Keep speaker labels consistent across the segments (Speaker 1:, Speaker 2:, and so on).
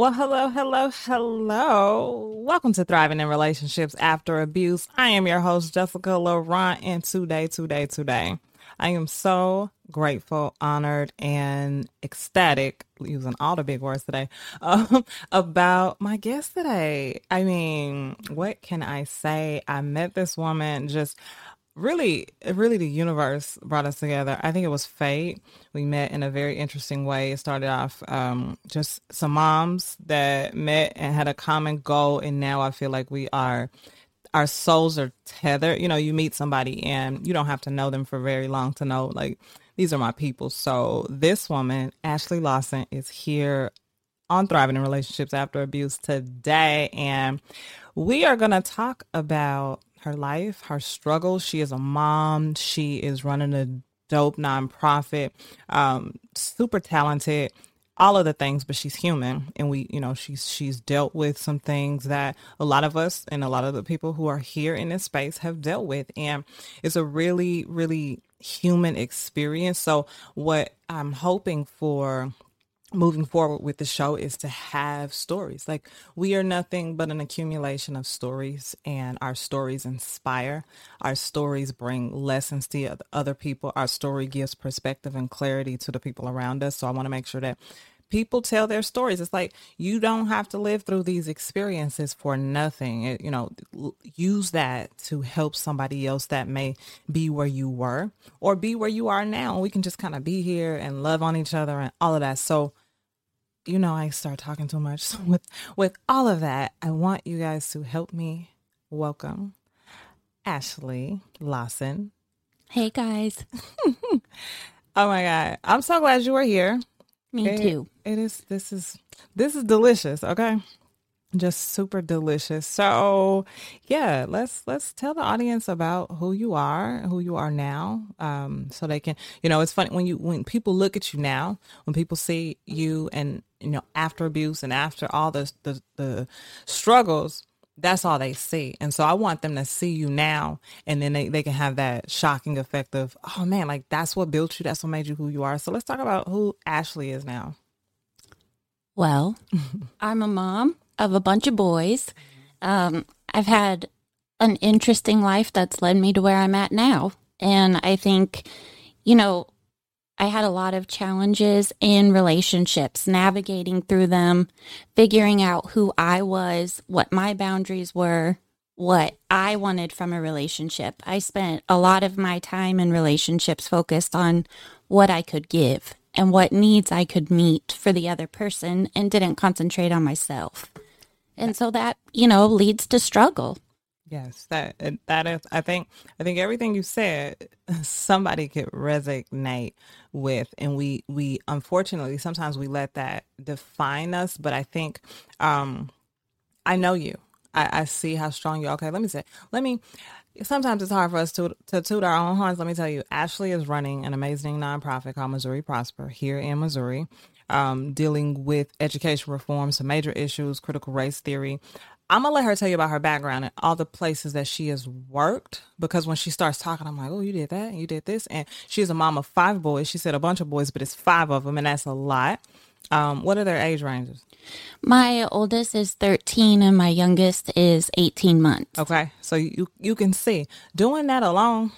Speaker 1: Well, hello, hello, hello. Welcome to Thriving in Relationships After Abuse. I am your host, Jessica Laurent, and today, today, today, I am so grateful, honored, and ecstatic, using all the big words today, um, about my guest today. I mean, what can I say? I met this woman just really really the universe brought us together. I think it was fate. We met in a very interesting way. It started off um, just some moms that met and had a common goal and now i feel like we are our souls are tethered. You know you meet somebody and you don't have to know them for very long to know like these are my people. So this woman ashley lawson is here on thriving in relationships after abuse today and we are going to talk about her life, her struggles. She is a mom. She is running a dope nonprofit, um, super talented, all of the things, but she's human. And we, you know, she's she's dealt with some things that a lot of us and a lot of the people who are here in this space have dealt with. And it's a really, really human experience. So what I'm hoping for moving forward with the show is to have stories. Like we are nothing but an accumulation of stories and our stories inspire. Our stories bring lessons to other people. Our story gives perspective and clarity to the people around us. So I want to make sure that people tell their stories. It's like you don't have to live through these experiences for nothing. It, you know, use that to help somebody else that may be where you were or be where you are now. We can just kind of be here and love on each other and all of that. So you know I start talking too much. So with with all of that, I want you guys to help me welcome Ashley Lawson.
Speaker 2: Hey guys.
Speaker 1: oh my god. I'm so glad you are here.
Speaker 2: Me
Speaker 1: it,
Speaker 2: too.
Speaker 1: It is this is this is delicious, okay? Just super delicious. So, yeah, let's let's tell the audience about who you are, who you are now, um, so they can. You know, it's funny when you when people look at you now, when people see you, and you know, after abuse and after all the the, the struggles, that's all they see. And so I want them to see you now, and then they they can have that shocking effect of, oh man, like that's what built you, that's what made you who you are. So let's talk about who Ashley is now.
Speaker 2: Well, I'm a mom of a bunch of boys. Um, I've had an interesting life that's led me to where I'm at now. And I think, you know, I had a lot of challenges in relationships, navigating through them, figuring out who I was, what my boundaries were, what I wanted from a relationship. I spent a lot of my time in relationships focused on what I could give and what needs I could meet for the other person and didn't concentrate on myself. And so that, you know, leads to struggle.
Speaker 1: Yes, that that is I think I think everything you said somebody could resonate with and we we unfortunately sometimes we let that define us, but I think um I know you. I, I see how strong you are. Okay, let me say let me sometimes it's hard for us to to toot our own horns. Let me tell you, Ashley is running an amazing nonprofit called Missouri Prosper here in Missouri um, dealing with education reform, some major issues, critical race theory. I'm gonna let her tell you about her background and all the places that she has worked because when she starts talking, I'm like, oh, you did that, you did this, and she's a mom of five boys. She said a bunch of boys, but it's five of them, and that's a lot. Um, what are their age ranges?
Speaker 2: My oldest is 13 and my youngest is 18 months.
Speaker 1: Okay, so you you can see doing that alone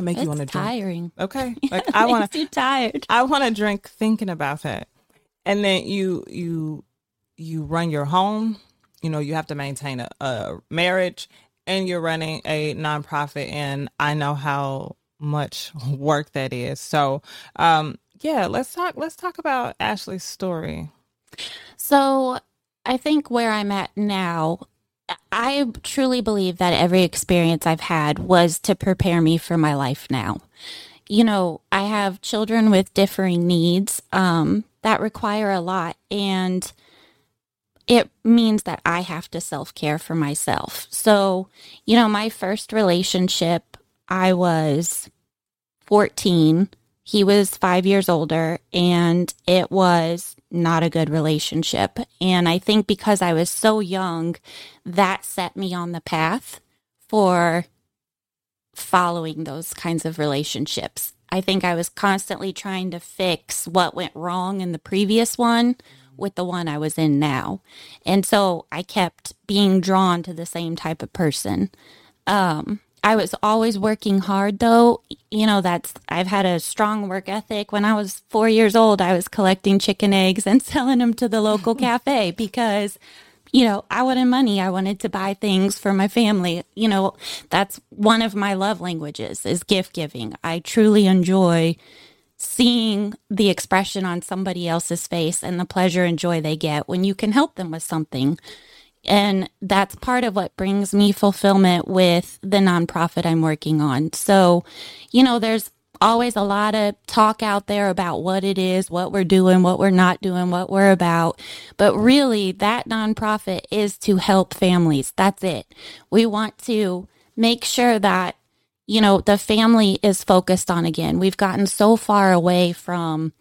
Speaker 1: make
Speaker 2: it's
Speaker 1: you want to
Speaker 2: drink. Tiring.
Speaker 1: Okay, like I want
Speaker 2: to. tired.
Speaker 1: I want to drink thinking about that and then you you you run your home. You know you have to maintain a, a marriage and you're running a nonprofit. And i know how much work that is. So um yeah let's talk let's talk about ashley's story.
Speaker 2: So i think where i'm at now i truly believe that every experience i've had was to prepare me for my life now. You know i have children with differing needs um that require a lot. And it means that I have to self care for myself. So, you know, my first relationship, I was 14. He was five years older, and it was not a good relationship. And I think because I was so young, that set me on the path for following those kinds of relationships. I think I was constantly trying to fix what went wrong in the previous one with the one I was in now. And so I kept being drawn to the same type of person. Um, I was always working hard though. You know, that's, I've had a strong work ethic. When I was four years old, I was collecting chicken eggs and selling them to the local cafe because, you know, I wanted money. I wanted to buy things for my family. You know, that's one of my love languages is gift giving. I truly enjoy seeing the expression on somebody else's face and the pleasure and joy they get when you can help them with something. And that's part of what brings me fulfillment with the nonprofit I'm working on. So, you know, there's always a lot of talk out there about what it is, what we're doing, what we're not doing, what we're about. But really, that nonprofit is to help families. That's it. We want to make sure that, you know, the family is focused on again. We've gotten so far away from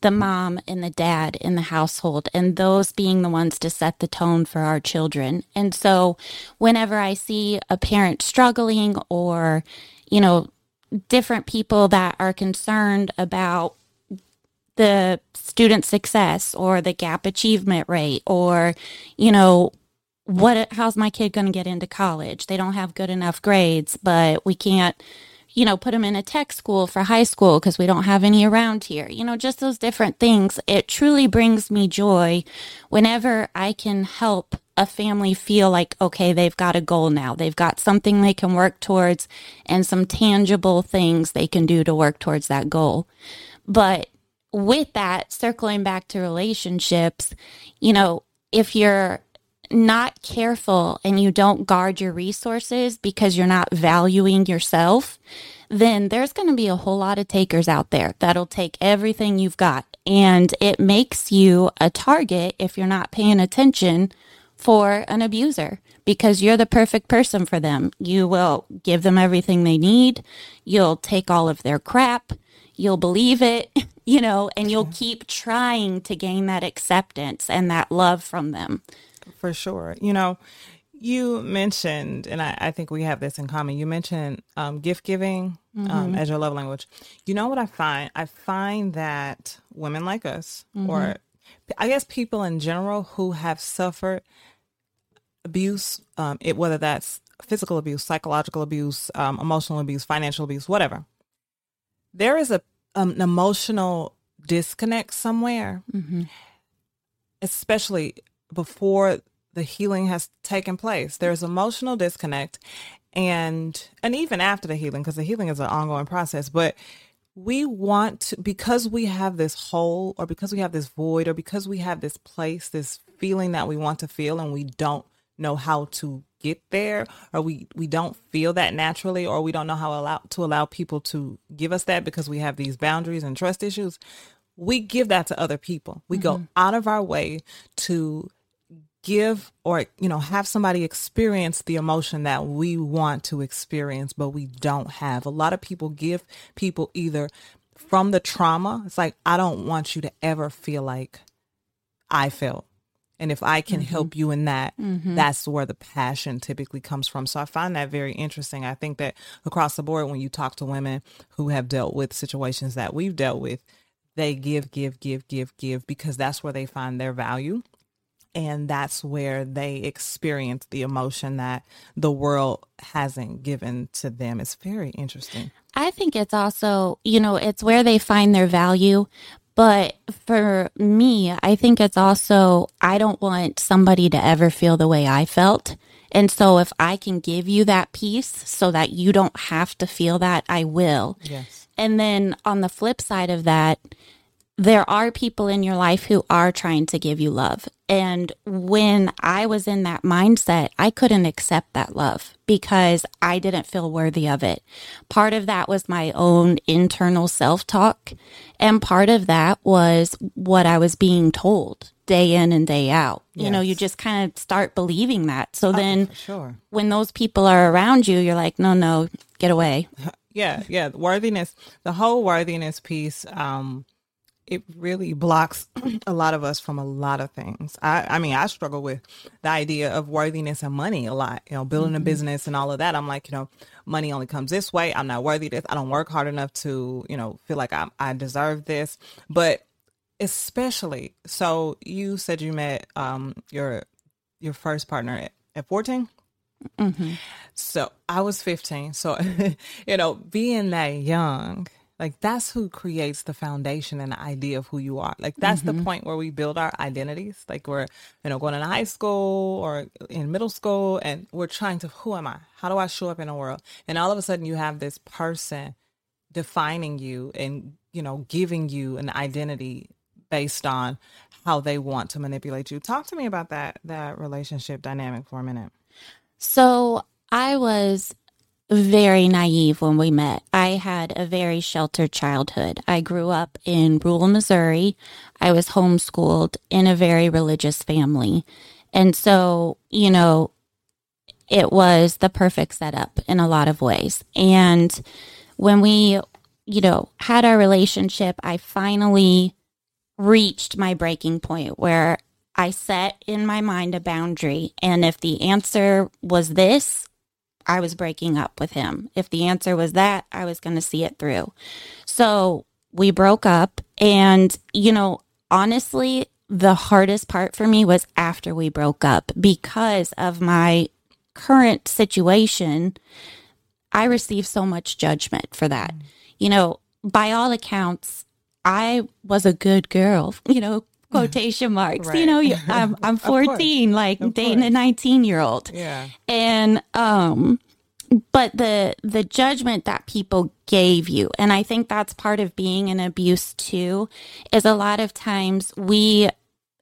Speaker 2: the mom and the dad in the household and those being the ones to set the tone for our children. And so whenever I see a parent struggling or, you know, different people that are concerned about the student success or the gap achievement rate or, you know, what how's my kid going to get into college? They don't have good enough grades, but we can't you know, put them in a tech school for high school because we don't have any around here. You know, just those different things. It truly brings me joy whenever I can help a family feel like, okay, they've got a goal now. They've got something they can work towards and some tangible things they can do to work towards that goal. But with that, circling back to relationships, you know, if you're not careful and you don't guard your resources because you're not valuing yourself, then there's going to be a whole lot of takers out there that'll take everything you've got. And it makes you a target if you're not paying attention for an abuser because you're the perfect person for them. You will give them everything they need. You'll take all of their crap. You'll believe it, you know, and you'll keep trying to gain that acceptance and that love from them
Speaker 1: for sure. You know, you mentioned, and I, I think we have this in common. You mentioned um, gift giving um, mm-hmm. um, as your love language. You know what I find? I find that women like us, mm-hmm. or I guess people in general who have suffered abuse, um, it whether that's physical abuse, psychological abuse, um, emotional abuse, financial abuse, whatever. There is a um, an emotional disconnect somewhere, mm-hmm. especially before the healing has taken place. There's emotional disconnect and and even after the healing because the healing is an ongoing process, but we want to, because we have this hole or because we have this void or because we have this place, this feeling that we want to feel and we don't know how to get there or we we don't feel that naturally or we don't know how allow to allow people to give us that because we have these boundaries and trust issues we give that to other people. We mm-hmm. go out of our way to give or you know have somebody experience the emotion that we want to experience but we don't have. A lot of people give people either from the trauma. It's like i don't want you to ever feel like i felt and if i can mm-hmm. help you in that mm-hmm. that's where the passion typically comes from so i find that very interesting i think that across the board when you talk to women who have dealt with situations that we've dealt with they give give give give give because that's where they find their value and that's where they experience the emotion that the world hasn't given to them. It's very interesting.
Speaker 2: I think it's also, you know, it's where they find their value. But for me, I think it's also, I don't want somebody to ever feel the way I felt. And so if I can give you that piece so that you don't have to feel that, I will.
Speaker 1: Yes.
Speaker 2: And then on the flip side of that, there are people in your life who are trying to give you love. And when I was in that mindset, I couldn't accept that love because I didn't feel worthy of it. Part of that was my own internal self talk. And part of that was what I was being told day in and day out. Yes. You know, you just kind of start believing that. So oh, then
Speaker 1: sure.
Speaker 2: when those people are around you, you're like, no, no, get away.
Speaker 1: Yeah, yeah. Worthiness, the whole worthiness piece, um, it really blocks a lot of us from a lot of things. I, I mean, I struggle with the idea of worthiness and money a lot, you know, building mm-hmm. a business and all of that. I'm like, you know, money only comes this way. I'm not worthy of this. I don't work hard enough to, you know, feel like I, I deserve this. But especially so you said you met um your your first partner at, at 14
Speaker 2: hmm
Speaker 1: so i was 15 so you know being that young like that's who creates the foundation and the idea of who you are. Like that's the mm-hmm. point where we build our identities. Like we're you know going into high school or in middle school and we're trying to who am i? How do i show up in the world? And all of a sudden you have this person defining you and you know giving you an identity based on how they want to manipulate you. Talk to me about that that relationship dynamic for a minute.
Speaker 2: So I was very naive when we met. I had a very sheltered childhood. I grew up in rural Missouri. I was homeschooled in a very religious family. And so, you know, it was the perfect setup in a lot of ways. And when we, you know, had our relationship, I finally reached my breaking point where I set in my mind a boundary. And if the answer was this, I was breaking up with him. If the answer was that, I was going to see it through. So we broke up. And, you know, honestly, the hardest part for me was after we broke up because of my current situation. I received so much judgment for that. Mm. You know, by all accounts, I was a good girl, you know, quotation marks. You know, you- I'm, I'm 14, like dating a 19 year old.
Speaker 1: yeah.
Speaker 2: And, um, but the the judgment that people gave you and i think that's part of being in abuse too is a lot of times we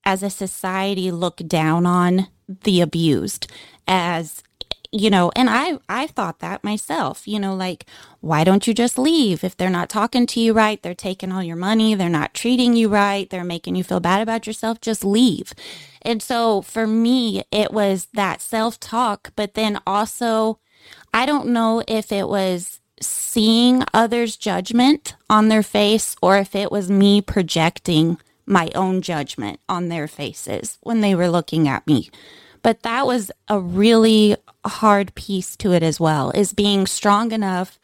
Speaker 2: as a society look down on the abused as you know and i i thought that myself you know like why don't you just leave? If they're not talking to you right they're taking all your money they're not treating you right they're making you feel bad about yourself just leave. And so for me it was that self-talk but then also i don't know if it was seeing others judgment on their face or if it was me projecting my own judgment on their faces when they were looking at me but that was a really hard piece to it as well is being strong enough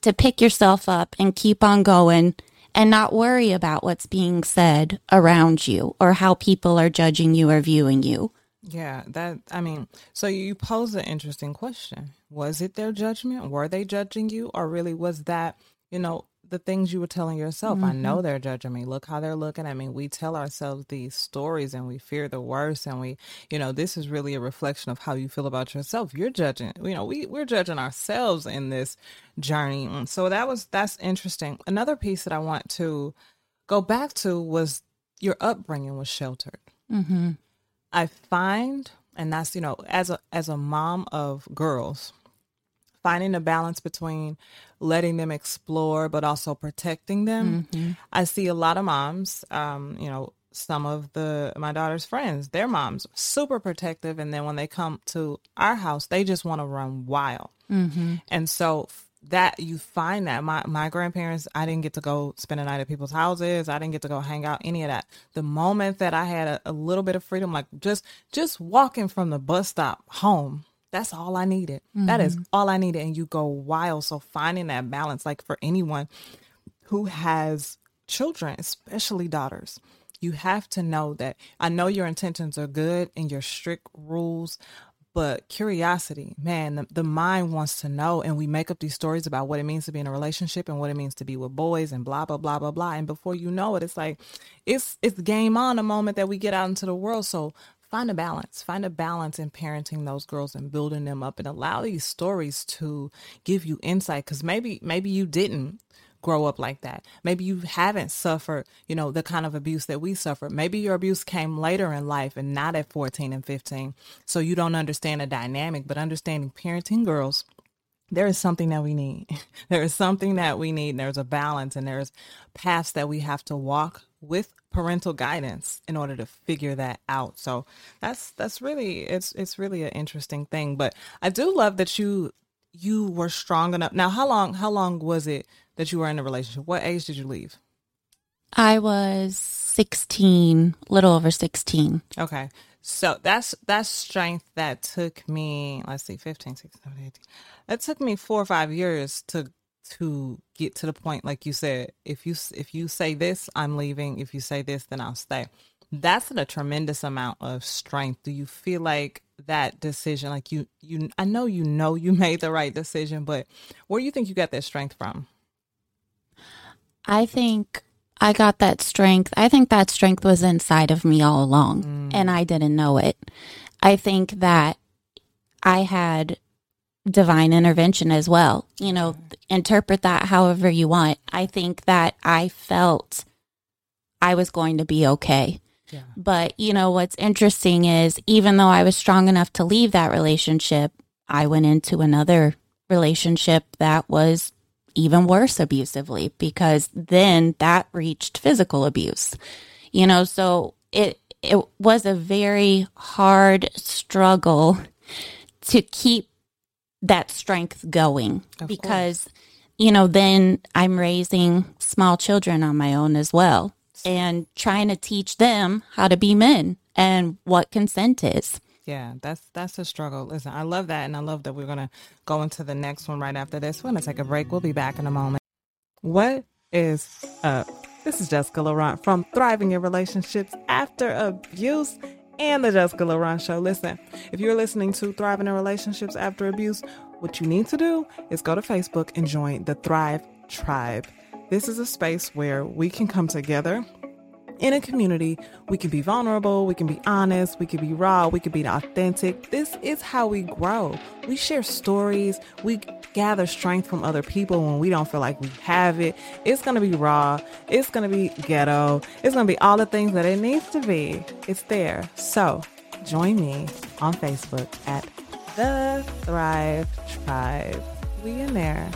Speaker 2: to pick yourself up and keep on going and not worry about what's being said around you or how people are judging you or viewing you
Speaker 1: Yeah, that I mean, so you pose an interesting question. Was it their judgment? Were they judging you or really was that, you know, the things you were telling yourself? I know they're judging me. Look how they're looking at me. We tell ourselves these stories and we fear the worst and we, you know, this is really a reflection of how you feel about yourself. You're judging, you know, we we're judging ourselves in this journey. So that was that's interesting. Another piece that I want to go back to was your upbringing was sheltered.
Speaker 2: mm-hmm.
Speaker 1: I find, and that's you know, as a as a mom of girls, finding a balance between letting them explore but also protecting them. I see a lot of moms, um, you know, some of the my daughter's friends, their moms super protective, and then when they come to our house, they just want to run wild.
Speaker 2: Mm-hmm.
Speaker 1: And so that you find that my my grandparents, I didn't get to go spend a night at people's houses. I didn't get to go hang out, any of that. The moment that I had a, a little bit of freedom, like just just walking from the bus stop home, that's all I needed. That is mm-hmm. all I needed. And you go wild. So finding that balance, like for anyone who has children, especially daughters, you have to know that I know your intentions are good and your strict rules, but curiosity, man, the, the mind wants to know. And we make up these stories about what it means to be in a relationship and what it means to be with boys and blah, blah, blah, blah, blah. And before you know it, it's like, it's, it's game on the moment that we get out into the world. So find a balance find a balance in parenting those girls and building them up and allow these stories to give you insight because maybe maybe you didn't grow up like that maybe you haven't suffered you know the kind of abuse that we suffered maybe your abuse came later in life and not at 14 and 15 so you don't understand the dynamic but understanding parenting girls there is something that we need. There is something that we need. There's a balance and there's paths that we have to walk with parental guidance in order to figure that out. So that's that's really it's it's really an interesting thing. But I do love that you you were strong enough. Now, how long how long was it that you were in a relationship? What age did you leave?
Speaker 2: I was 16, little over 16.
Speaker 1: Okay. So that's that's strength that took me, let's see, 15, 16, 17, 18. That took me four or five years to to get to the point like you said if you if you say this i'm leaving. If you say this then i'll stay. That's a tremendous amount of strength. Do you feel like that decision like you you i know you know you made the right decision but where do you think you got that strength from?
Speaker 2: I think i got that strength. I think that strength was inside of me all along mm. and i didn't know it. I think that i had divine intervention as well. You know interpret that however you want. I think that i felt i was going to be okay. But, you know, what's interesting is even though I was strong enough to leave that relationship, I went into another relationship that was even worse abusively because then that reached physical abuse. You know, so it it was a very hard struggle to keep that strength going of because course. you know then I'm raising small children on my own as well and trying to teach them how to be men and what consent is.
Speaker 1: Yeah, that's that's a struggle. Listen, I love that, and I love that we're gonna go into the next one right after this. We're gonna take a break. We'll be back in a moment. What is up? This is Jessica Laurent from Thriving in Relationships After Abuse and the Jessica Laurent Show. Listen, if you're listening to Thriving in Relationships After Abuse, what you need to do is go to Facebook and join the Thrive Tribe. This is a space where we can come together in a community. We can be vulnerable, we can be honest, we can be raw, we can be authentic. This is how we grow. We share stories, we gather strength from other people when we don't feel like we have it. It's going to be raw, it's going to be ghetto, it's going to be all the things that it needs to be. It's there. So join me on Facebook at The Thrive Tribe. We in there.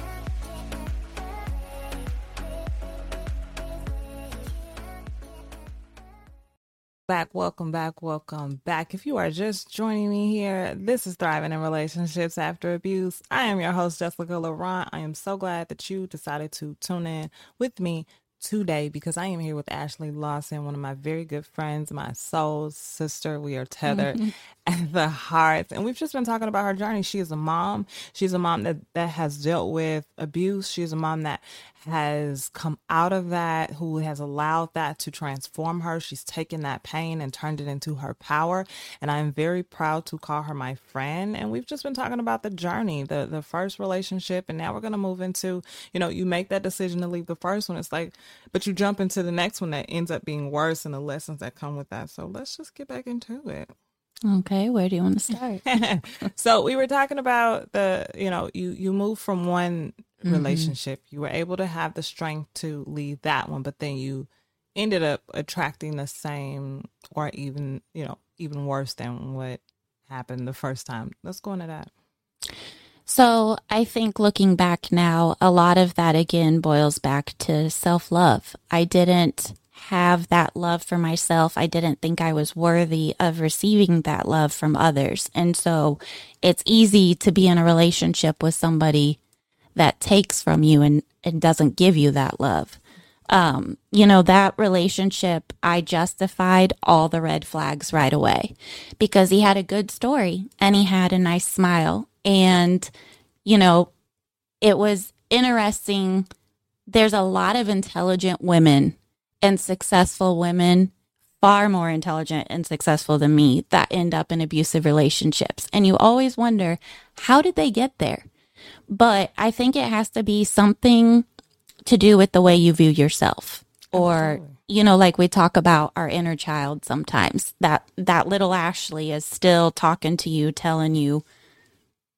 Speaker 1: Back, welcome back, welcome back. If you are just joining me here, this is Thriving in Relationships After Abuse. I am your host, Jessica Laurent. I am so glad that you decided to tune in with me today because I am here with Ashley Lawson, one of my very good friends, my soul sister. We are tethered. at the heart. And we've just been talking about her journey. She is a mom. She's a mom that, that has dealt with abuse. She's a mom that has come out of that, who has allowed that to transform her. She's taken that pain and turned it into her power. And I'm very proud to call her my friend. And we've just been talking about the journey, the the first relationship, and now we're gonna move into, you know, you make that decision to leave the first one. It's like, but you jump into the next one that ends up being worse and the lessons that come with that. So let's just get back into it.
Speaker 2: Okay, where do you want to start?
Speaker 1: so we were talking about the, you know, you you move from one mm-hmm. relationship. You were able to have the strength to leave that one, but then you ended up attracting the same or even, you know, even worse than what happened the first time. Let's go into that.
Speaker 2: So I think looking back now, a lot of that again boils back to self love. I didn't have that love for myself. I didn't think I was worthy of receiving that love from others. And so it's easy to be in a relationship with somebody that takes from you and, and doesn't give you that love. Um, you know, that relationship, I justified all the red flags right away because he had a good story and he had a nice smile. And, you know, it was interesting. There's a lot of intelligent women and successful women, far more intelligent and successful than me, that end up in abusive relationships. And you always wonder, how did they get there? But I think it has to be something to do with the way you view yourself. Or, you know, like we talk about our inner child sometimes. That that little Ashley is still talking to you, telling you,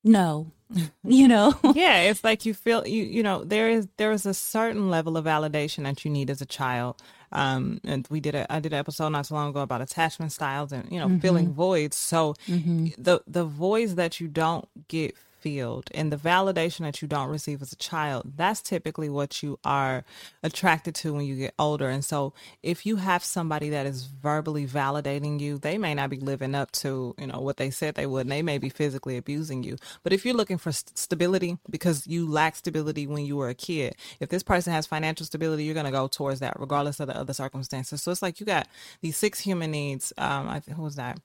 Speaker 2: no, you know
Speaker 1: yeah it's like you feel you you know there is there is a certain level of validation that you need as a child um and we did a i did an episode not so long ago about attachment styles and you know mm-hmm. filling voids so mm-hmm. the the voids that you don't get field and the validation that you don't receive as a child, that's typically what you are attracted to when you get older. And so if you have somebody that is verbally validating you, they may not be living up to, you know, what they said they would, and they may be physically abusing you. But if you're looking for st- stability because you lack stability when you were a kid, if this person has financial stability, you're going to go towards that regardless of the other circumstances. So it's like you got these six human needs. Um, I who was that?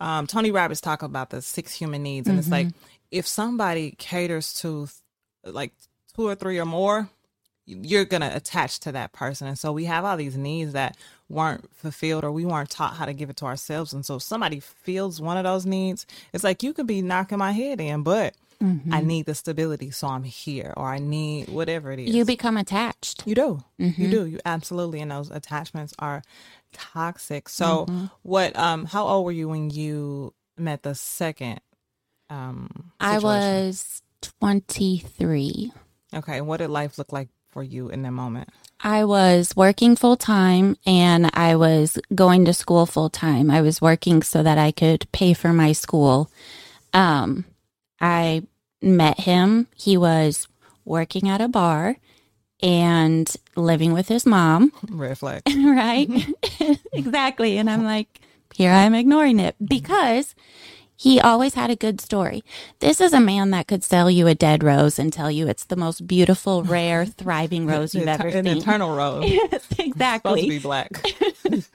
Speaker 1: Um, Tony Robbins talk about the six human needs, and mm-hmm. it's like if somebody caters to like two or three or more, you're going to attach to that person. And so we have all these needs that weren't fulfilled or we weren't taught how to give it to ourselves. And so if somebody feels one of those needs, it's like you could be knocking my head in, but mm-hmm. I need the stability, so I'm here, or I need whatever it is.
Speaker 2: You become attached.
Speaker 1: You do. Mm-hmm. You do. You absolutely. And those attachments are toxic. So mm-hmm. what um how old were you when you met the second
Speaker 2: um situation? I was 23.
Speaker 1: Okay, what did life look like for you in that moment?
Speaker 2: I was working full time and I was going to school full time. I was working so that I could pay for my school. Um, I met him. He was working at a bar and living with his mom.
Speaker 1: Red flag.
Speaker 2: right? exactly. And I'm like, here I am ignoring it because he always had a good story. This is a man that could sell you a dead rose and tell you it's the most beautiful, rare, thriving rose you've ever
Speaker 1: seen. An eternal rose.
Speaker 2: yes, exactly.
Speaker 1: It's supposed to be black.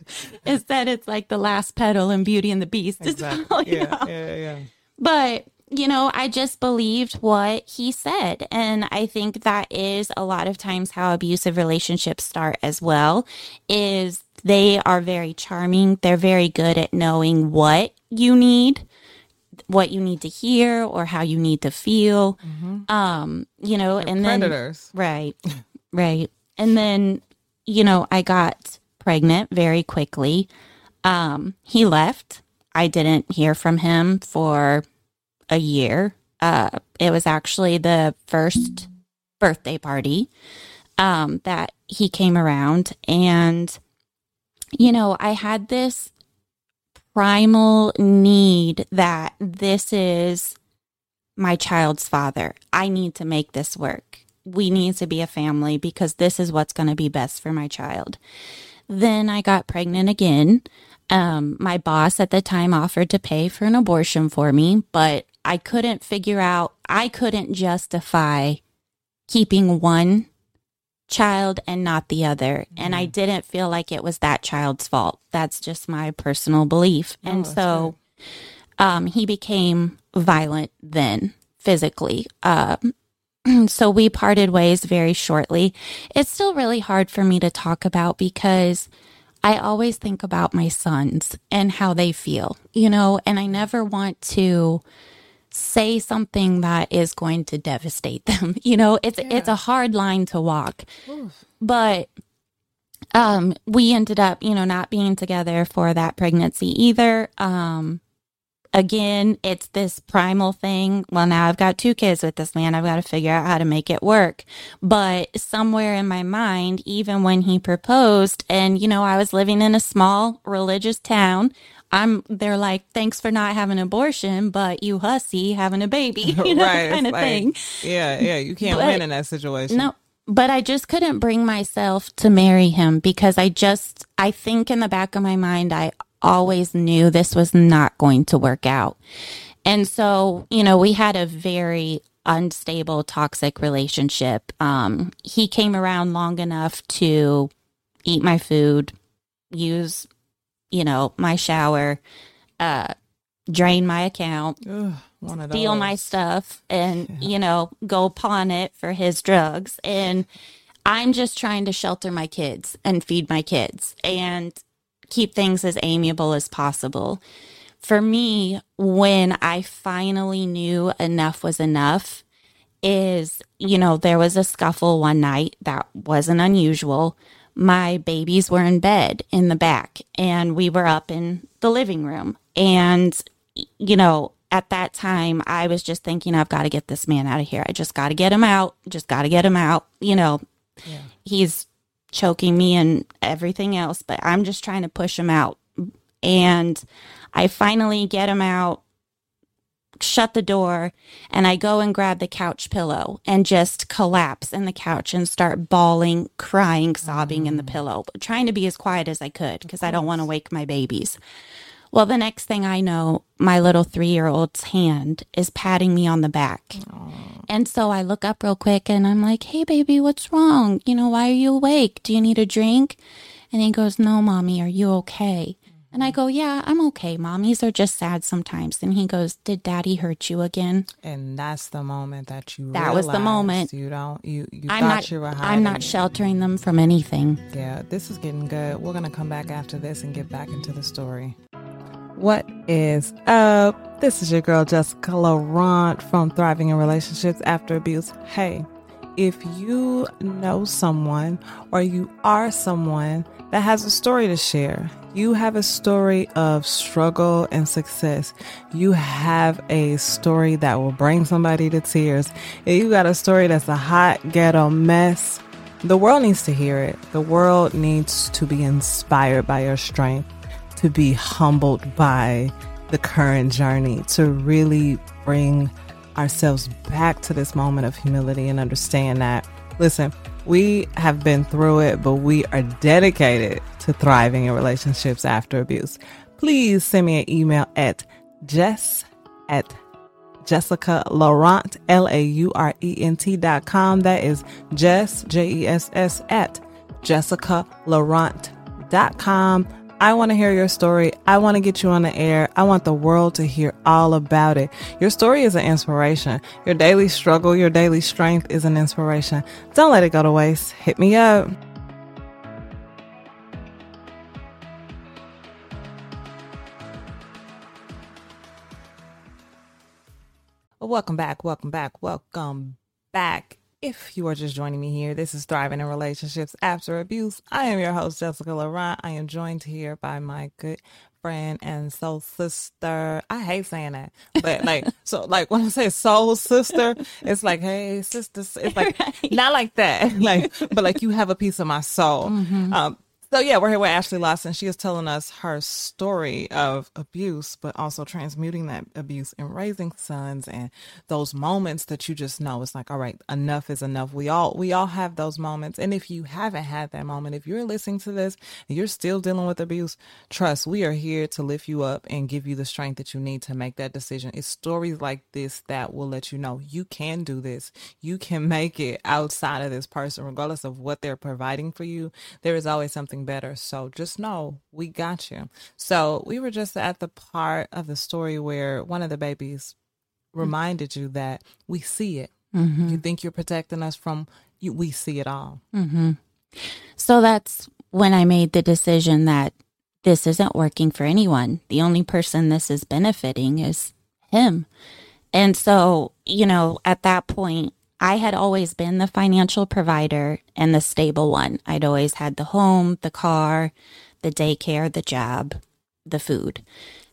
Speaker 2: Instead, it's like the last petal in Beauty and the Beast.
Speaker 1: Exactly. Yeah, yeah, yeah.
Speaker 2: But you know, I just believed what he said. And I think that is a lot of times how abusive relationships start as well is they are very charming. They're very good at knowing what you need what you need to hear or how you need to feel. Mm-hmm. Um, you know,
Speaker 1: They're
Speaker 2: and
Speaker 1: predators.
Speaker 2: then right, right, and then you know, I got pregnant very quickly. Um, he left. I didn't hear from him for a year. Uh, it was actually the first birthday party um, that he came around, and you know, I had this primal need that this is my child's father. I need to make this work. We need to be a family because this is what's going to be best for my child. Then I got pregnant again. Um, my boss at the time offered to pay for an abortion for me, but I couldn't figure out, I couldn't justify keeping one child and not the other. Mm-hmm. And I mm-hmm. didn't feel like it was that child's fault. That's just my personal belief. Oh, and so um, he became violent then physically. Um, so we parted ways very shortly. It's still really hard for me to talk about because I always think about my sons and how they feel, you know, and I never want to say something that is going to devastate them. You know, it's yeah. it's a hard line to walk. Oof. But um we ended up, you know, not being together for that pregnancy either. Um again, it's this primal thing. Well, now I've got two kids with this man. I've got to figure out how to make it work. But somewhere in my mind, even when he proposed, and, you know, I was living in a small religious town, I'm they're like, thanks for not having an abortion, but you hussy having a baby, you know,
Speaker 1: right,
Speaker 2: kind of
Speaker 1: like,
Speaker 2: thing.
Speaker 1: Yeah, yeah, you can't but, win in that situation.
Speaker 2: No, but I just couldn't bring myself to marry him because I just I think in the back of my mind I always knew this was not going to work out. And so, you know, we had a very unstable, toxic relationship. Um, he came around long enough to eat my food, use you know, my shower, uh, drain my account, Ugh, steal my stuff, and, yeah. you know, go pawn it for his drugs. And I'm just trying to shelter my kids and feed my kids and keep things as amiable as possible. For me, when I finally knew enough was enough, is, you know, there was a scuffle one night that wasn't unusual my babies were in bed in the back and we were up in the living room. And, you know, at that time, I was just thinking, I've got to get this man out of here. I just got to get him out. Just got to get him out. You know, yeah. he's choking me and everything else, but I'm just trying to push him out. And I finally get him out shut the door and I go and grab the couch pillow and just collapse in the couch and start bawling, crying, sobbing in the mm. pillow, trying to be as quiet as I could because I don't want to wake my babies. Well, the next thing I know, my little three year old's hand is patting me on the back. Aww. And so I look up real quick and I'm like, hey, baby, what's wrong? You know, why are you awake? Do you need a drink? And he goes, no, mommy, are you okay? And I go, Yeah, I'm okay. Mommies are just sad sometimes. And he goes, Did daddy hurt you again?
Speaker 1: And that's the moment that you
Speaker 2: That was the moment.
Speaker 1: you don't you you
Speaker 2: I'm
Speaker 1: thought
Speaker 2: not
Speaker 1: you were hiding.
Speaker 2: I'm not sheltering them from anything.
Speaker 1: Yeah, this is getting good. We're gonna come back after this and get back into the story. What is up? This is your girl Jessica Laurent from Thriving in Relationships After Abuse. Hey, if you know someone or you are someone that has a story to share, you have a story of struggle and success. You have a story that will bring somebody to tears. If you got a story that's a hot ghetto mess, the world needs to hear it. The world needs to be inspired by your strength, to be humbled by the current journey, to really bring ourselves back to this moment of humility and understand that, listen, we have been through it, but we are dedicated to thriving in relationships after abuse. Please send me an email at jess at Jessica Laurent, L A U R E N T dot com. That is Jess, J E S S, at Jessica Laurent dot com. I want to hear your story. I want to get you on the air. I want the world to hear all about it. Your story is an inspiration. Your daily struggle, your daily strength is an inspiration. Don't let it go to waste. Hit me up. Welcome back, welcome back, welcome back. If you are just joining me here, this is Thriving in Relationships After Abuse. I am your host, Jessica Laurent. I am joined here by my good friend and soul sister. I hate saying that, but like, so like when I say soul sister, it's like, hey, sister, it's like,
Speaker 2: Right.
Speaker 1: not like that, like, but like you have a piece of my soul. Um, so yeah, we're here with Ashley Lawson. She is telling us her story of abuse, but also transmuting that abuse and raising sons and those moments that you just know it's like, all right, enough is enough. We all we all have those moments. And if you haven't had that moment, if you're listening to this and you're still dealing with abuse, trust we are here to lift you up and give you the strength that you need to make that decision. It's stories like this that will let you know you can do this. You can make it outside of this person, regardless of what they're providing for you. There is always something better. So just know we got you. So we were just at the part of the story where one of the babies reminded you that we see it. Mm-hmm. You think you're protecting us from you we see it all. Mm-hmm.
Speaker 2: So that's when I made the decision that this isn't working for anyone. The only person this is benefiting is him. And so, you know, at that point, I had always been the financial provider and the stable one. I'd always had the home, the car, the daycare, the job, the food.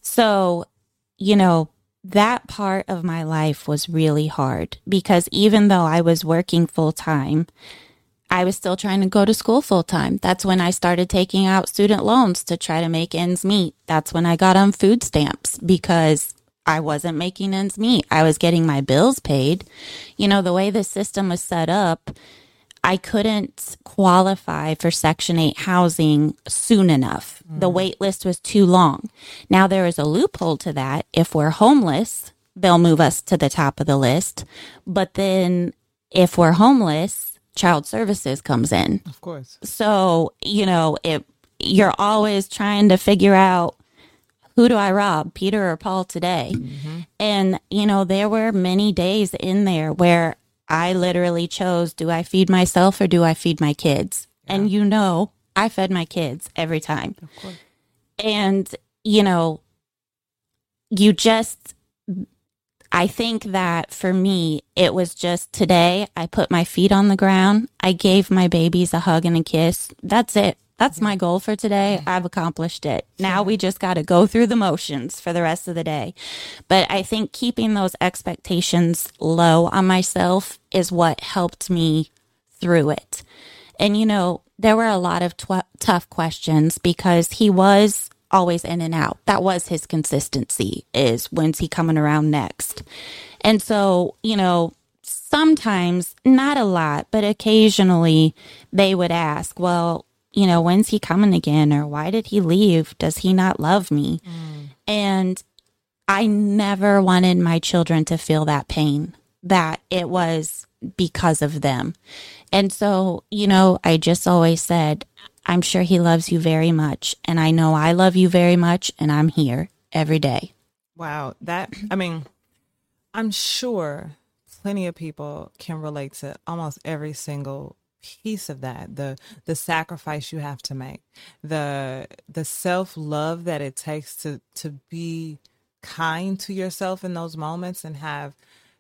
Speaker 2: So, you know, that part of my life was really hard because even though I was working full time, I was still trying to go to school full time. That's when I started taking out student loans to try to make ends meet. That's when I got on food stamps because I wasn't making ends meet. I was getting my bills paid. You know, the way the system was set up, I couldn't qualify for Section 8 housing soon enough. The mm. wait list was too long. Now, there is a loophole to that. If we're homeless, they'll move us to the top of the list. But then if we're homeless, child services comes in.
Speaker 1: Of course.
Speaker 2: So, you know, it you're always trying to figure out who do I rob, Peter or Paul today? Mm-hmm. And, you know, there were many days in there where I literally chose do I feed myself or do I feed my kids? And you know, I fed my kids every time.
Speaker 1: Of.
Speaker 2: And, you know, you just, I think that for me, it was just today I put my feet on the ground. I gave my babies a hug and a kiss. That's it. That's my goal for today. I've accomplished it. Now we just got to go through the motions for the rest of the day. But I think keeping those expectations low on myself is what helped me through it. And, you know, there were a lot of tw- tough questions because he was always in and out. That was his consistency is when's he coming around next? And so, you know, sometimes, not a lot, but occasionally they would ask, well, you know, when's he coming again? Or why did he leave? Does he not love me? Mm. And I never wanted my children to feel that pain, that it was because of them. And so, you know, I just always said, I'm sure he loves you very much. And I know I love you very much. And I'm here every day.
Speaker 1: Wow. That, I mean, I'm sure plenty of people can relate to almost every single piece of that the the sacrifice you have to make the the self-love that it takes to to be kind to yourself in those moments and have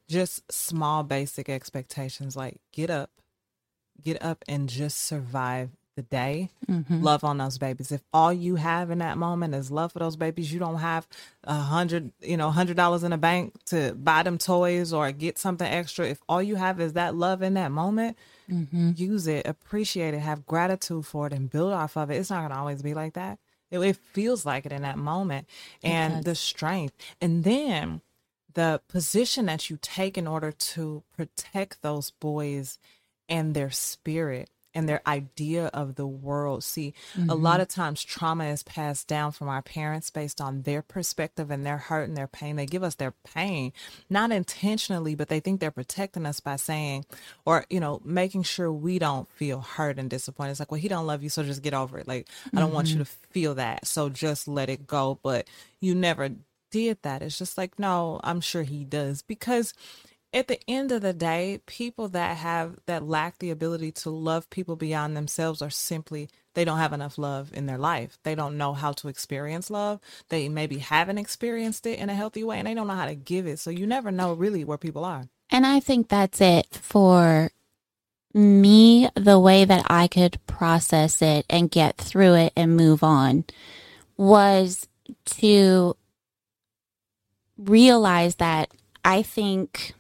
Speaker 1: just small basic expectations like get up get up and just survive the day, mm-hmm. love on those babies. If all you have in that moment is love for those babies, you don't have a hundred, you know, hundred dollars in the bank to buy them toys or get something extra. If all you have is that love in that moment, mm-hmm. use it, appreciate it, have gratitude for it, and build off of it. It's not going to always be like that. It, it, feels like it in that moment, and the strength, and then the position that you take in order to protect those boys and their spirit and their idea of the world. See, mm-hmm. a lot mm-hmm. of times trauma is passed down from our parents based on their perspective and their hurt and their pain. They give us their pain, not intentionally, but they think they're protecting us by saying, or, you know, making sure we don't feel hurt and disappointed. It's like, well, he don't love you, so just get over it. Like, I don't mm-hmm. want you mm-hmm. to feel that. So just let it go. But you never did that. It's just like, no, I'm sure he does because at the end of the day, people that have that lack the ability to love people beyond themselves are simply they don't have enough love in their life. They don't know how to experience love. They maybe haven't experienced it in a healthy way and they don't know how to give it. So you never know really where people are.
Speaker 2: And I think that's it for me the way that I could process it and get through it and move on was to realize that I think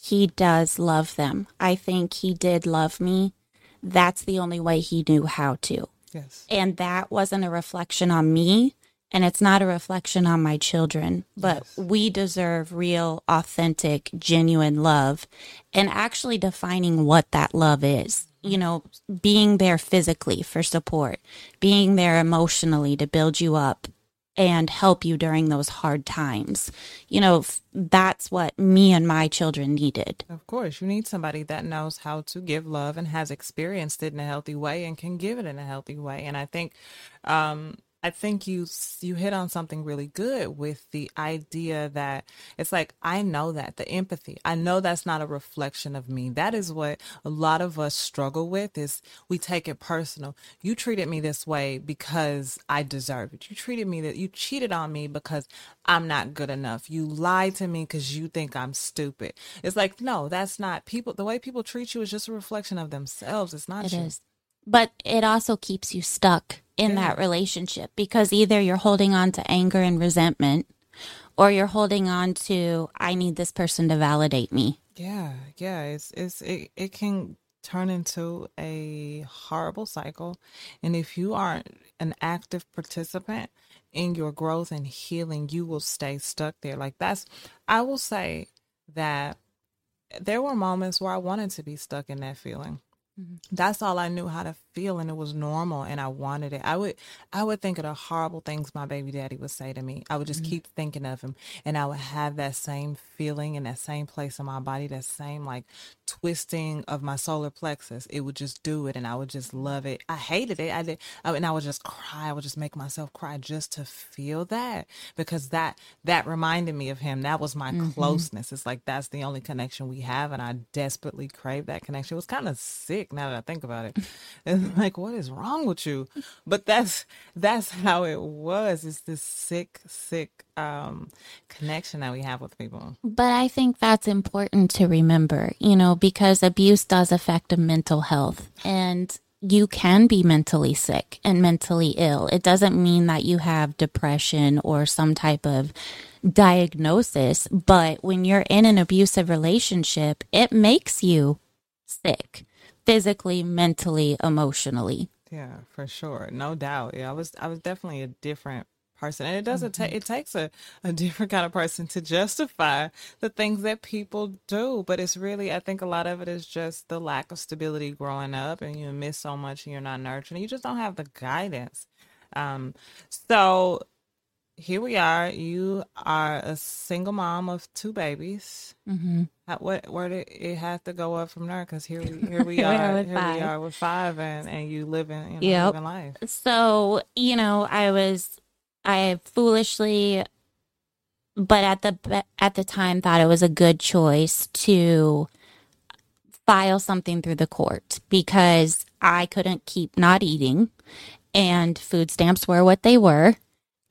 Speaker 2: he does love them. I think he did love me. That's the only way he knew how to.
Speaker 1: Yes.
Speaker 2: And that wasn't a reflection on me and it's not a reflection on my children, but yes. we deserve real, authentic, genuine love and actually defining what that love is. You know, being there physically for support, being there emotionally to build you up, and help you during those hard times. You know, that's what me and my children needed.
Speaker 1: Of course, you need somebody that knows how to give love and has experienced it in a healthy way and can give it in a healthy way. And I think um, I think you you hit on something really good with the idea that it's like I know that the empathy. I know that's not a reflection of me. That is what a lot of us struggle with is we take it personal. You treated me this way because I deserve it. You treated me that you cheated on me because I'm not good enough. You lied to me cuz you think I'm stupid. It's like no, that's not people the way people treat you is just a reflection of themselves. It's not
Speaker 2: It
Speaker 1: you.
Speaker 2: is. But it also keeps you stuck in yeah. that relationship because either you're holding on to anger and resentment or you're holding on to I need this person to validate me.
Speaker 1: Yeah, yeah, it's it's it, it can turn into a horrible cycle and if you aren't an active participant in your growth and healing, you will stay stuck there. Like that's I will say that there were moments where I wanted to be stuck in that feeling. Mm-hmm. That's all I knew how to feel and it was normal and I wanted it. I would I would think of the horrible things my baby daddy would say to me. I would just mm-hmm. keep thinking of him and I would have that same feeling in that same place in my body, that same like twisting of my solar plexus. It would just do it and I would just love it. I hated it. I did I, and I would just cry. I would just make myself cry just to feel that because that that reminded me of him. That was my mm-hmm. closeness. It's like that's the only connection we have and I desperately crave that connection. It was kind of sick now that I think about it. like, what is wrong with you? But that's that's how it was. It's this sick, sick um, connection that we have with people.
Speaker 2: But I think that's important to remember, you know, because abuse does affect a mental health and you can be mentally sick and mentally ill. It doesn't mean that you have depression or some type of diagnosis, but when you're in an abusive relationship, it makes you sick physically, mentally, emotionally.
Speaker 1: Yeah, for sure. No doubt. Yeah, I was I was definitely a different person. And it doesn't take it takes a, a different kind of person to justify the things that people do. But it's really I think a lot of it is just the lack of stability growing up and you miss so much and you're not nurturing. You just don't have the guidance. Um so here we are. You are a single mom of two babies.
Speaker 2: Mm-hmm.
Speaker 1: How, what where did it have to go up from there? Because here we here we are. here we are with five, and and you living you know
Speaker 2: Yep.
Speaker 1: living life.
Speaker 2: So, you know, I was I foolishly but at the at the time thought it was a good choice to file something through the court because I couldn't keep not eating and food stamps were what they were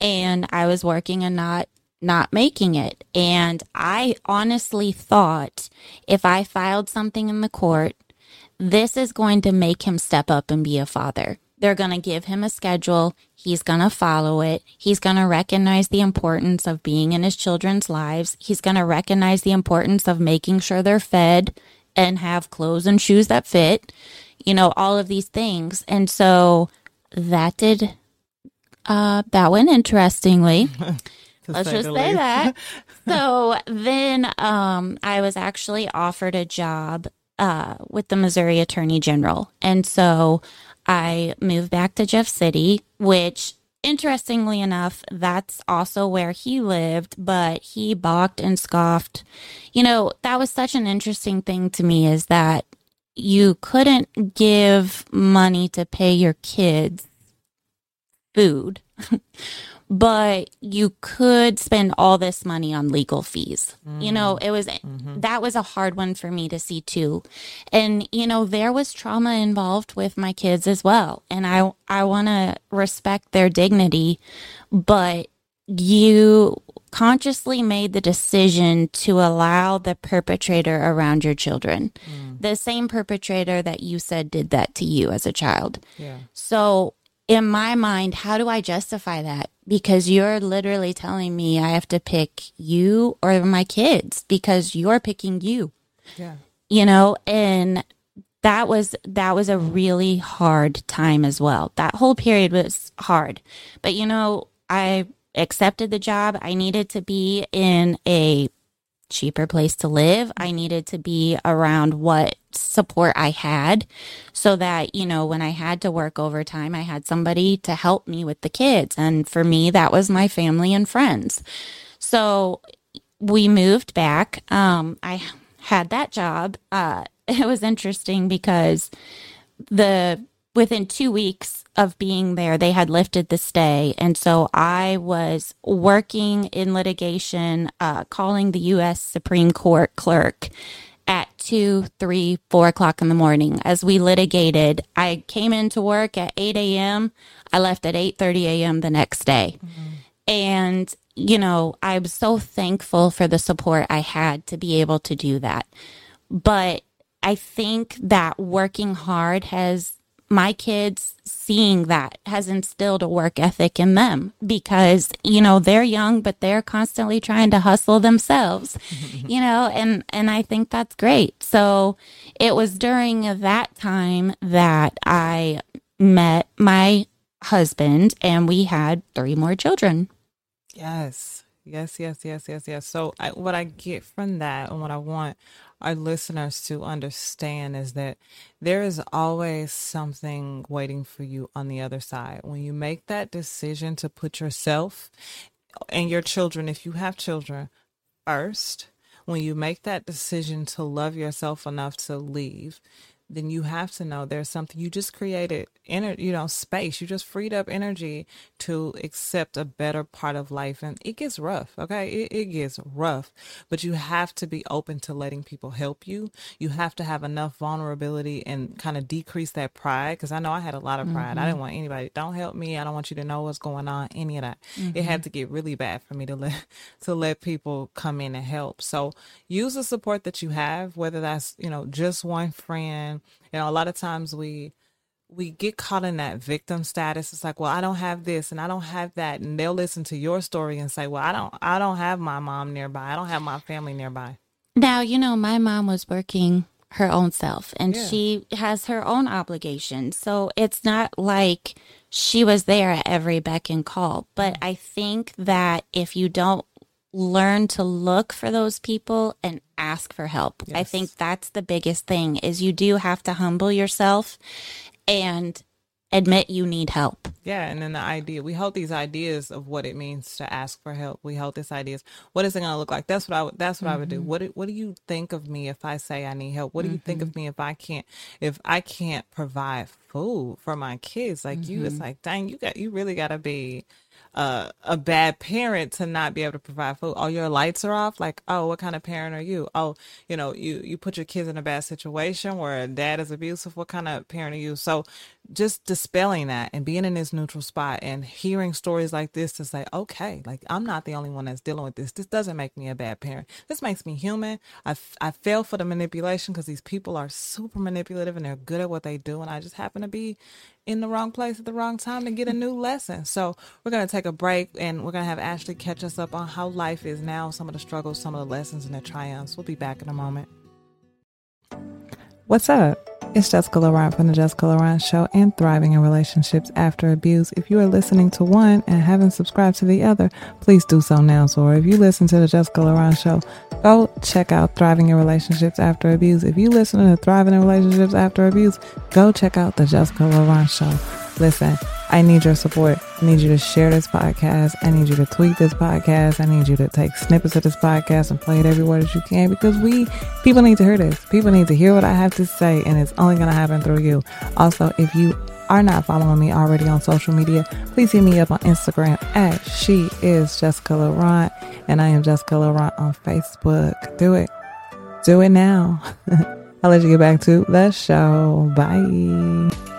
Speaker 2: and I was working and not not making it and I honestly thought if I filed something in the court this is going to make him step up and be a father. They're going to give him a schedule. He's going to follow it. He's going to recognize the importance of being in his children's lives. He's going to recognize the importance of making sure they're fed and have clothes and shoes that fit, you know, all of these things. And so that did, uh, that went interestingly.
Speaker 1: to
Speaker 2: Let's
Speaker 1: say
Speaker 2: just say that. so then um, I was actually offered a job uh, with the Missouri Attorney General. And so I moved back to Jeff City, which interestingly enough, that's also where he lived, but he balked and scoffed. You know, that was such an interesting thing to me is that you couldn't give money to pay your kids food, but you could spend all this money on legal fees. You know, it was
Speaker 1: Mhm.
Speaker 2: that was a hard one for me to see too. And you know, there was trauma involved with my kids as well, and I I want to respect their dignity, but you consciously made the decision to allow the perpetrator around your children.
Speaker 1: Mm,
Speaker 2: The same perpetrator that you said did that to you as a child.
Speaker 1: yeah.
Speaker 2: So, in my mind, how do I justify that? Because you're literally telling me I have to pick you or my kids because you're picking you,
Speaker 1: Yeah.
Speaker 2: you know, and that was that was a really hard time as well. That whole period was hard. But you know, I accepted the job. I needed to be in a cheaper place to live. I needed to be around what support I had so that, you know, when I had to work overtime, I had somebody to help me with the kids. And for me, that was my family and friends. So we moved back. Um, I had that job. Uh, it was interesting because the within two weeks of being there, they had lifted the stay. And so I was working in litigation, uh, calling the U.S. Supreme Court clerk at two, three, four o'clock in the morning as we litigated. I came into work at 8 a.m. I left at 8.30 a.m. the next day. And, you know, I'm so thankful for the support I had to be able to do that. But I think that working hard has my kids seeing that has instilled a work ethic in them because you know they're young but they're constantly trying to hustle themselves you know and and I think that's great so it was during that time that I met my husband and we had three more children
Speaker 1: Yes. Yes, yes, yes, yes, yes. So I, what I get from that and what I want our listeners to understand is that there is always something waiting for you on the other side. When you make that decision to put yourself and your children, if you have children, first, when you make that decision to love yourself enough to leave, then you have to know there's something you just created inner you know space. You just freed up energy to accept a better part of life. And it gets rough okay? It, it gets rough. But you have to be open to letting people help you. You have to have enough vulnerability and kind of decrease that pride because i know i had a lot of pride. I didn't mm-hmm. want anybody don't help me. I don't want you to know what's going on any of that. It had mm-hmm. to get really bad for me to let to let people come in and help. So use the support that you have whether that's you know just one friend you know a lot of times we we get caught in that victim status it's like well i don't have this and i don't have that and they'll listen to your story and say well i don't i don't have my mom nearby i don't have my family nearby
Speaker 2: Now, you know, my mom was working her own self and
Speaker 1: Yeah.
Speaker 2: she has her own obligations. So it's not like she was there at every beck and call. But mm. I think that if you don't learn to look for those people and ask for help, I think that's the biggest thing is you do have to humble yourself and admit you need help.
Speaker 1: Yeah, and then the idea we hold these ideas of what it means to ask for help. We hold this ideas. What is it going to look like? That's what I would. That's what mm-hmm. I would do. Mm-hmm. What do, What do you think of me if I say I need help? What do you mm-hmm. think of mm-hmm. me if I can't if I can't provide food for my kids? Like mm-hmm. you, it's mm-hmm. like dang, you got you really got to be a bad parent to not be able to provide food. Oh, your lights are off. Like, oh, what kind of parent are you? Oh, you know, you you put your kids in a bad situation where a dad is abusive. What kind of parent are you? So, just dispelling that and being in this neutral spot and hearing stories like this to say, okay, like I'm not the only one that's dealing with this. This doesn't make me a bad parent. This makes me human. I I fell for the manipulation because these people are super manipulative and they're good at what they do, and I just happen to be in the wrong place at the wrong time to get a new lesson. So we're to take a break and we're going to have Ashley catch us up on how life is now, some of the struggles, some of the lessons, and the triumphs. We'll be back in a moment. What's up? It's Jessica Laurent from the Jessica Laurent Show and Thriving in Relationships After Abuse. If you are listening to one and haven't subscribed to the other, please do so now. So, if you listen to the Jessica Laurent Show, go check out Thriving in Relationships After Abuse. If you listen to Thriving in Relationships After Abuse, go check out the Jessica Laurent Show. Listen, I need your support. I need you to share this podcast. I need you to tweet this podcast. I need you to take snippets of this podcast and play it everywhere that you can because we, people need to hear this. People need to hear what I have to say, and it's only going to happen through you. Also, if you are not following me already on social media, please hit me up on Instagram at she is Jessica Laurent, and I am Jessica Laurent on Facebook. Do it. Do it now. I'll let you get back to the show. Bye.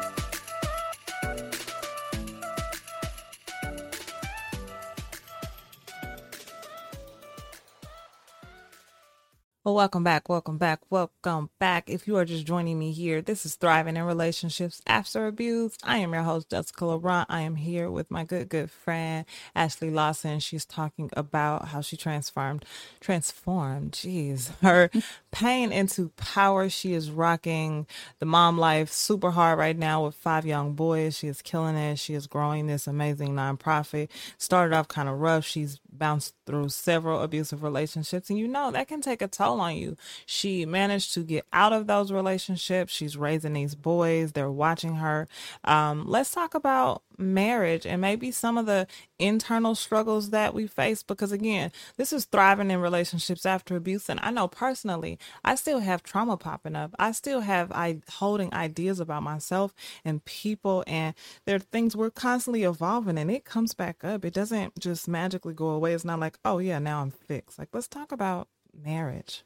Speaker 1: Well, welcome back, welcome back, welcome back. If you are just joining me here, this is Thriving in Relationships After Abuse. I am your host, Jessica Laurent. I am here with my good, good friend, Ashley Lawson. She's talking about how she transformed, transformed, jeez, her pain into power. She is rocking the mom life super hard right now with five young boys. She is killing it. She is growing this amazing nonprofit. Started off kind of rough. She's bounced through several abusive relationships, and you know that can take a toll on you. She managed to get out of those relationships. She's raising these boys, they're watching her. Um, let's talk about marriage and maybe some of the internal struggles that we face because again this is thriving in relationships after abuse and i know personally i still have trauma popping up. I still have i holding ideas about myself and people and there are things we're constantly evolving and it comes back up. It doesn't just magically go away. It's not like oh yeah now i'm fixed. Like let's talk about marriage.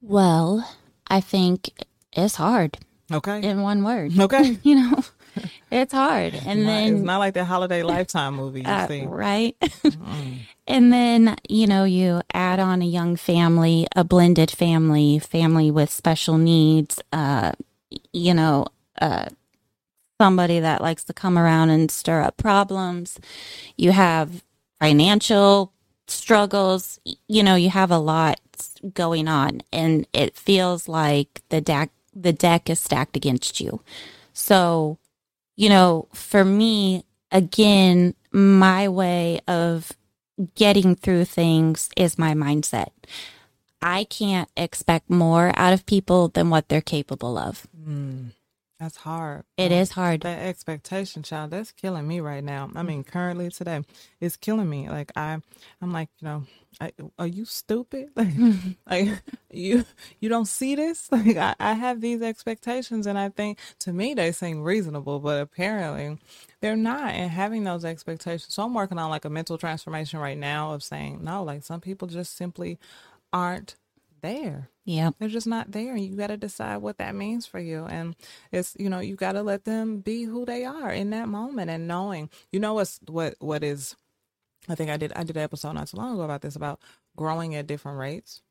Speaker 2: Well i think it's hard
Speaker 1: okay.
Speaker 2: in one word.
Speaker 1: Okay.
Speaker 2: You know it's hard. And
Speaker 1: not,
Speaker 2: then
Speaker 1: it's not like the holiday lifetime movie you uh, see.
Speaker 2: Right. Mm. and then, you know, you add on a young family, a blended family, family with special needs, uh, you know, uh, somebody that likes to come around and stir up problems. You have financial struggles. You know, you have a lot going on and it feels like the deck the deck is stacked against you. So you know, for me, again, my way of getting through things is my mindset. I can't expect more out of people than what they're capable of.
Speaker 1: Mm. That's hard.
Speaker 2: It is hard.
Speaker 1: That expectation, child, that's killing me right now. I mm. mean, currently today, it's killing me. Like I, I'm like, you know, I, are you stupid? Like, like you, you don't see this? Like I, I have these expectations, and I think to me they seem reasonable, but apparently they're not. And having those expectations, so I'm working on like a mental transformation right now of saying no. Like some people just simply aren't there.
Speaker 2: Yeah.
Speaker 1: They're just not there. You got to decide what that means for you. And it's, you know, you got to let them be who they are in that moment and knowing, you know, what's, what, what is, I think I did, I did an episode not too long ago about this, about growing at different rates.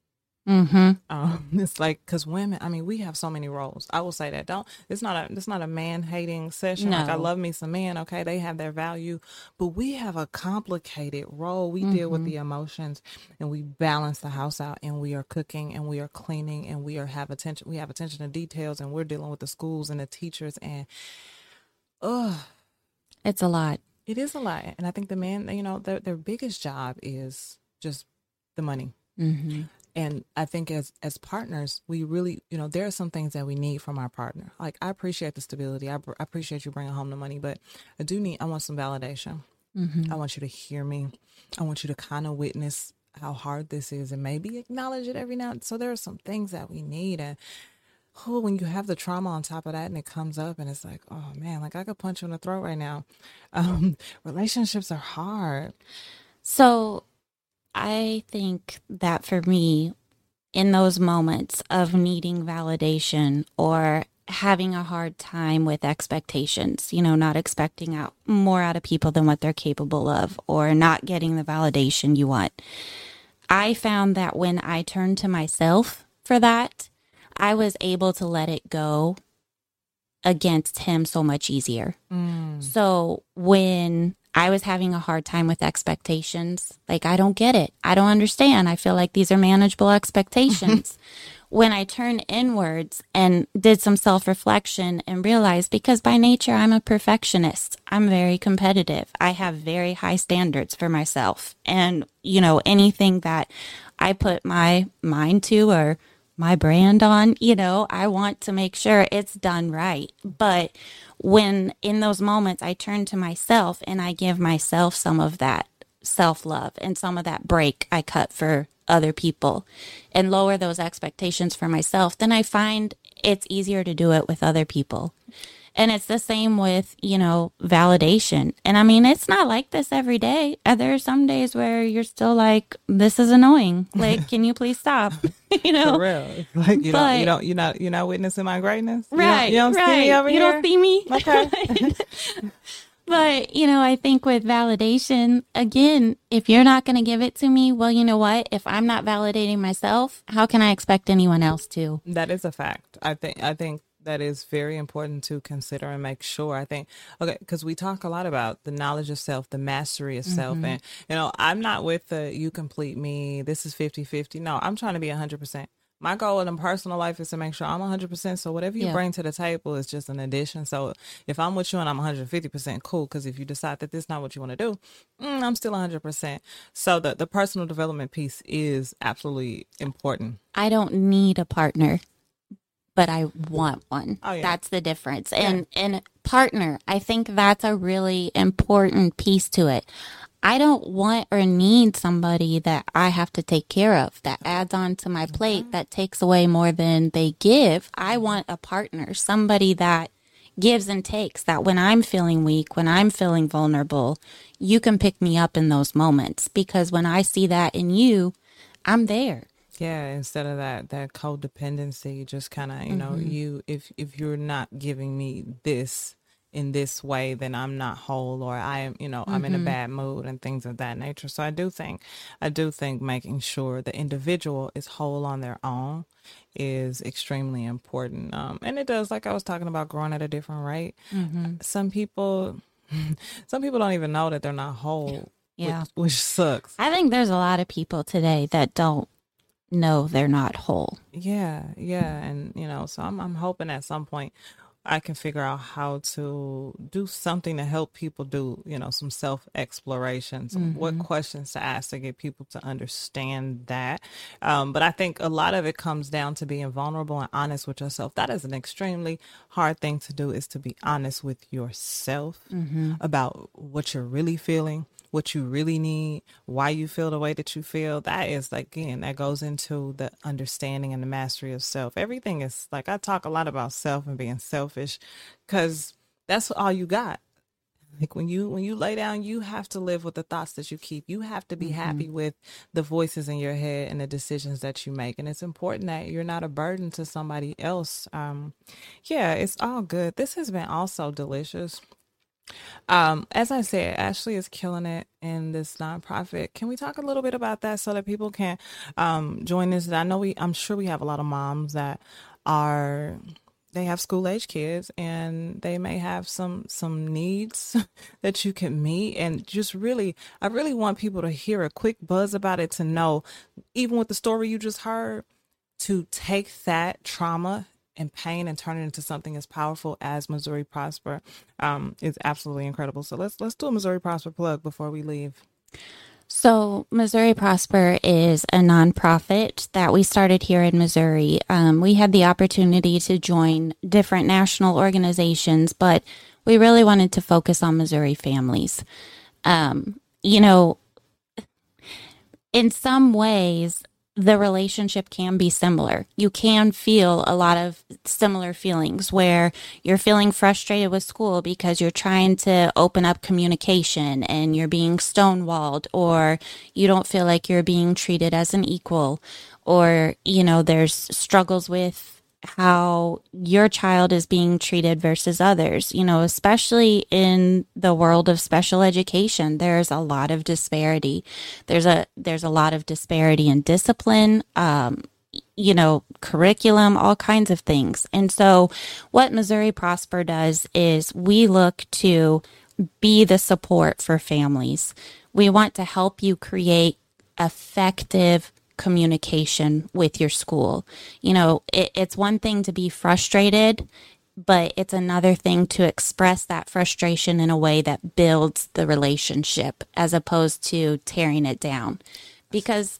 Speaker 2: Mm-hmm.
Speaker 1: Um, it's like because women, I mean, we have so many roles. I will say that. Don't. It's not a. It's not a man hating session. No. Like I love me some men. Okay, they have their value, but we have a complicated role. We mm-hmm. deal with mm-hmm. the emotions, and we balance the house out, and we are cooking, and we are cleaning, and we are have attention. We have attention to details, and we're dealing with the schools and the teachers, and ugh,
Speaker 2: it's a lot.
Speaker 1: It is a lot, and I think the man, you know, their their biggest job is just the money.
Speaker 2: Mm-hmm
Speaker 1: and I think as as partners, we really, you know, there are some things that we need from our partner. Like I appreciate the stability. I, I appreciate you bringing home the money, but I do need. I want some validation. Mm-hmm. I want you to hear me. I want you to kind of witness how hard this is, and maybe acknowledge it every now. and So there are some things that we need, and oh, when you have the trauma on top of that, and it comes up, and it's like, oh man, like I could punch you in the throat right now. Um, relationships are hard.
Speaker 2: So I think that for me, in those moments of needing validation or having a hard time with expectations, you know, not expecting out more out of people than what they're capable of or not getting the validation you want. I found that when I turned to myself for that, I was able to let it go against him so much easier. Mm. So when I was having a hard time with expectations. Like, I don't get it. I don't understand. I feel like these are manageable expectations. when I turned inwards and did some self reflection and realized because by nature I'm a perfectionist, I'm very competitive. I have very high standards for myself. And, you know, anything that I put my mind to or my brand on, you know, I want to make sure it's done right. But when in those moments I turn to myself and I give myself some of that self love and some of that break I cut for other people and lower those expectations for myself, then I find it's easier to do it with other people. And it's the same with, you know, validation. And I mean, it's not like this every day. Uh, there are some days where you're still like, this is annoying. Like, can you please stop? you know,
Speaker 1: For real. Like you but, don't, you don't, you're not, you're not witnessing my greatness.
Speaker 2: Right.
Speaker 1: You don't,
Speaker 2: you don't right.
Speaker 1: see me over
Speaker 2: you
Speaker 1: here.
Speaker 2: You don't see me. Okay. but you know, I think with validation, again, if you're not going to give it to me, well, you know what? If I'm not validating myself, how can I expect anyone else to?
Speaker 1: That is a fact. I think. I think that is very important to consider and make sure. I think, okay, because we talk a lot about the knowledge of self, the mastery of self. Mm-hmm. And, you know, I'm not with the you complete me, this is 50 50. No, I'm trying to be 100%. My goal in a personal life is to make sure I'm 100%. So whatever you yeah. bring to the table is just an addition. So if I'm with you and I'm 150%, cool. Because if you decide that this is not what you want to do, mm, I'm still 100%. So the, the personal development piece is absolutely important.
Speaker 2: I don't need a partner but I want one. Oh, yeah. That's the difference. Yeah. And and partner, I think that's a really important piece to it. I don't want or need somebody that I have to take care of that adds on to my plate mm-hmm. that takes away more than they give. I want a partner, somebody that gives and takes that when I'm feeling weak, when I'm feeling vulnerable, you can pick me up in those moments because when I see that in you, I'm there.
Speaker 1: Yeah, instead of that that codependency, just kind of you mm-hmm. know you if if you're not giving me this in this way, then I'm not whole, or I am you know mm-hmm. I'm in a mm-hmm. bad mood and things of that nature. So I do think I do think making sure the individual is whole on their own is extremely important. Um, and it does, like I was talking about, growing at a different rate. Mm-hmm. Some people. Some people don't even know that they're not whole. Yeah. Which, which sucks.
Speaker 2: I think there's a lot of people today that don't know they're not whole.
Speaker 1: Yeah, yeah, and you know, so I'm I'm hoping at some point I can figure out how to do something to help people do, you know, some self exploration, mm-hmm. what questions to ask to get people to understand that. Um, but I think a lot of it comes down to being vulnerable and honest with yourself. That is an extremely hard thing to do is to be honest with yourself mm-hmm. about what you're really feeling, what you really need, why you feel the way that you feel. That is like, again, that goes into the understanding and the mastery of self. Everything is like I talk a lot about self and being selfish because that's all you got. Like when you when you lay down, you have to live with the thoughts that you keep. You have to be mm-hmm. happy with the voices in your head and the decisions that you make. And it's important that you're not a burden to somebody else. Um, yeah, it's all good. This has been also delicious. Um, as I said, Ashley is killing it in this nonprofit. Can we talk a little bit about that so that people can um, join this? I know we, I'm sure we have a lot of moms that are they have school age kids and they may have some some needs that you can meet and just really I really want people to hear a quick buzz about it to know even with the story you just heard to take that trauma and pain and turn it into something as powerful as Missouri Prosper um, is absolutely incredible. So let's let's do a Missouri Prosper plug before we leave.
Speaker 2: So, Missouri Prosper is a nonprofit that we started here in Missouri. Um, we had the opportunity to join different national organizations, but we really wanted to focus on Missouri families. Um, you know, in some ways, the relationship can be similar. You can feel a lot of similar feelings where you're feeling frustrated with school because you're trying to open up communication and you're being stonewalled, or you don't feel like you're being treated as an equal, or, you know, there's struggles with how your child is being treated versus others. You know, especially in the world of special education, there's a lot of disparity. There's a there's a lot of disparity in discipline, um, you know, curriculum, all kinds of things. And so, what Missouri Prosper does is we look to be the support for families. We want to help you create effective communication with your school. You know, it, it's one thing to be frustrated, but it's another thing to express that frustration in a way that builds the relationship as opposed to tearing it down. Because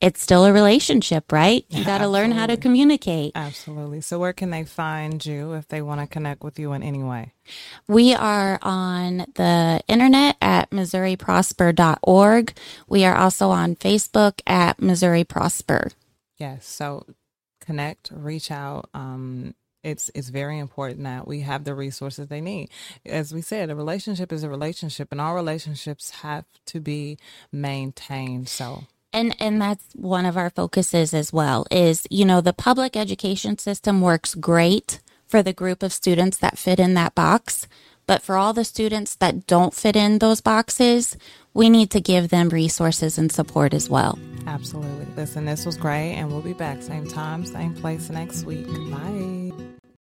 Speaker 2: it's still a relationship, right? You got to learn how to communicate.
Speaker 1: Absolutely. So, where can they find you if they want to connect with you in any way?
Speaker 2: We are on the internet at MissouriProsper.org. We are also on Facebook at Missouri Prosper.
Speaker 1: Yes. So, connect, reach out. Um, it's it's very important that we have the resources they need. As we said, a relationship is a relationship, and all relationships have to be maintained. So
Speaker 2: and and that's one of our focuses as well is you know the public education system works great for the group of students that fit in that box but for all the students that don't fit in those boxes we need to give them resources and support as well.
Speaker 1: Absolutely. Listen this was great and we'll be back same time same place next week. Bye